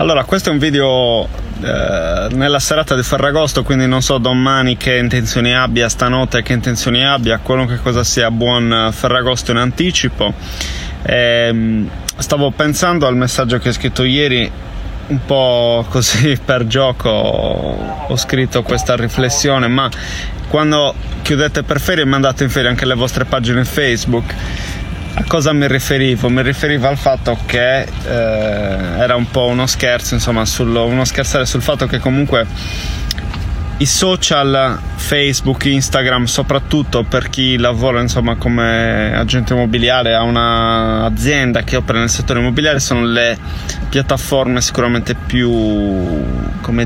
Allora, questo è un video eh, nella serata di Ferragosto, quindi non so domani che intenzioni abbia, stanotte che intenzioni abbia, qualunque cosa sia, buon Ferragosto in anticipo. Eh, stavo pensando al messaggio che hai scritto ieri, un po' così per gioco ho scritto questa riflessione, ma quando chiudete per ferie mandate in ferie anche le vostre pagine Facebook a cosa mi riferivo? Mi riferivo al fatto che eh, era un po' uno scherzo, insomma, sul, uno scherzare sul fatto che comunque i social, Facebook, Instagram, soprattutto per chi lavora insomma, come agente immobiliare a un'azienda che opera nel settore immobiliare, sono le piattaforme sicuramente più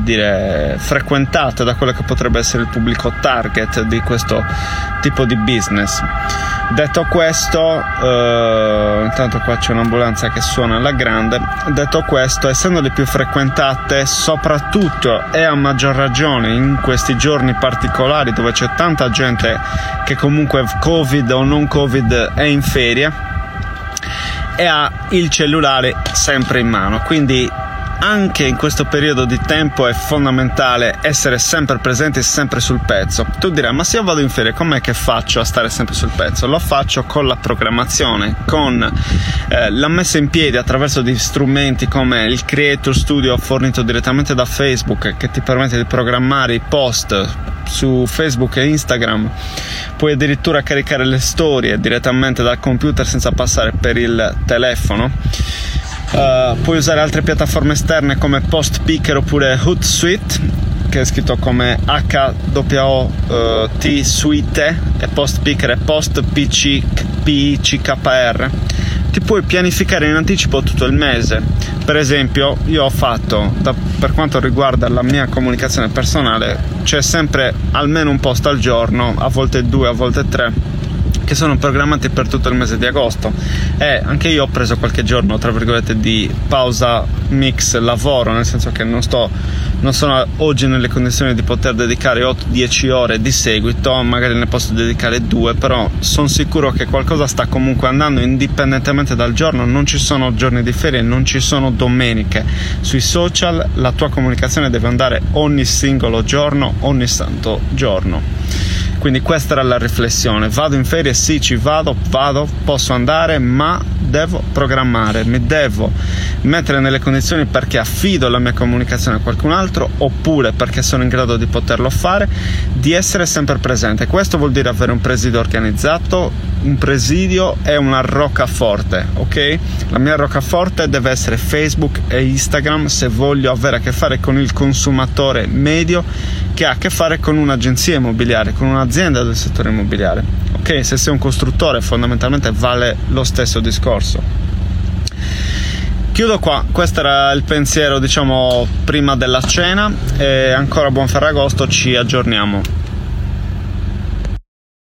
dire, frequentate da quello che potrebbe essere il pubblico target di questo tipo di business. Detto questo, eh, intanto qua c'è un'ambulanza che suona alla grande. Detto questo, essendo le più frequentate, soprattutto e a maggior ragione in questi giorni particolari dove c'è tanta gente che comunque Covid o non Covid è in ferie e ha il cellulare sempre in mano. Quindi anche in questo periodo di tempo è fondamentale essere sempre presenti e sempre sul pezzo. Tu dirai, ma se io vado in ferie, com'è che faccio a stare sempre sul pezzo? Lo faccio con la programmazione, con eh, la messa in piedi attraverso degli strumenti come il Creator Studio fornito direttamente da Facebook che ti permette di programmare i post su Facebook e Instagram. Puoi addirittura caricare le storie direttamente dal computer senza passare per il telefono Uh, puoi usare altre piattaforme esterne come PostPicker oppure Hootsuite, che è scritto come H-O-T Suite e PostPicker è Post PCKR. Ti puoi pianificare in anticipo tutto il mese. Per esempio, io ho fatto, da, per quanto riguarda la mia comunicazione personale, c'è sempre almeno un post al giorno, a volte due, a volte tre che sono programmati per tutto il mese di agosto. E anche io ho preso qualche giorno tra virgolette di pausa mix lavoro nel senso che non sto non sono oggi nelle condizioni di poter dedicare 8-10 ore di seguito magari ne posso dedicare due però sono sicuro che qualcosa sta comunque andando indipendentemente dal giorno. Non ci sono giorni di ferie non ci sono domeniche. Sui social la tua comunicazione deve andare ogni singolo giorno ogni santo giorno quindi questa era la riflessione. Vado in ferie? Sì, ci vado, vado, posso andare, ma devo programmare, mi devo mettere nelle condizioni perché affido la mia comunicazione a qualcun altro oppure perché sono in grado di poterlo fare, di essere sempre presente. Questo vuol dire avere un presidio organizzato, un presidio è una roccaforte, ok? La mia roccaforte deve essere Facebook e Instagram se voglio avere a che fare con il consumatore medio che ha a che fare con un'agenzia immobiliare, con un'azienda del settore immobiliare. Ok, se sei un costruttore fondamentalmente vale lo stesso discorso. Chiudo qua, questo era il pensiero diciamo prima della cena e ancora buon Ferragosto, ci aggiorniamo.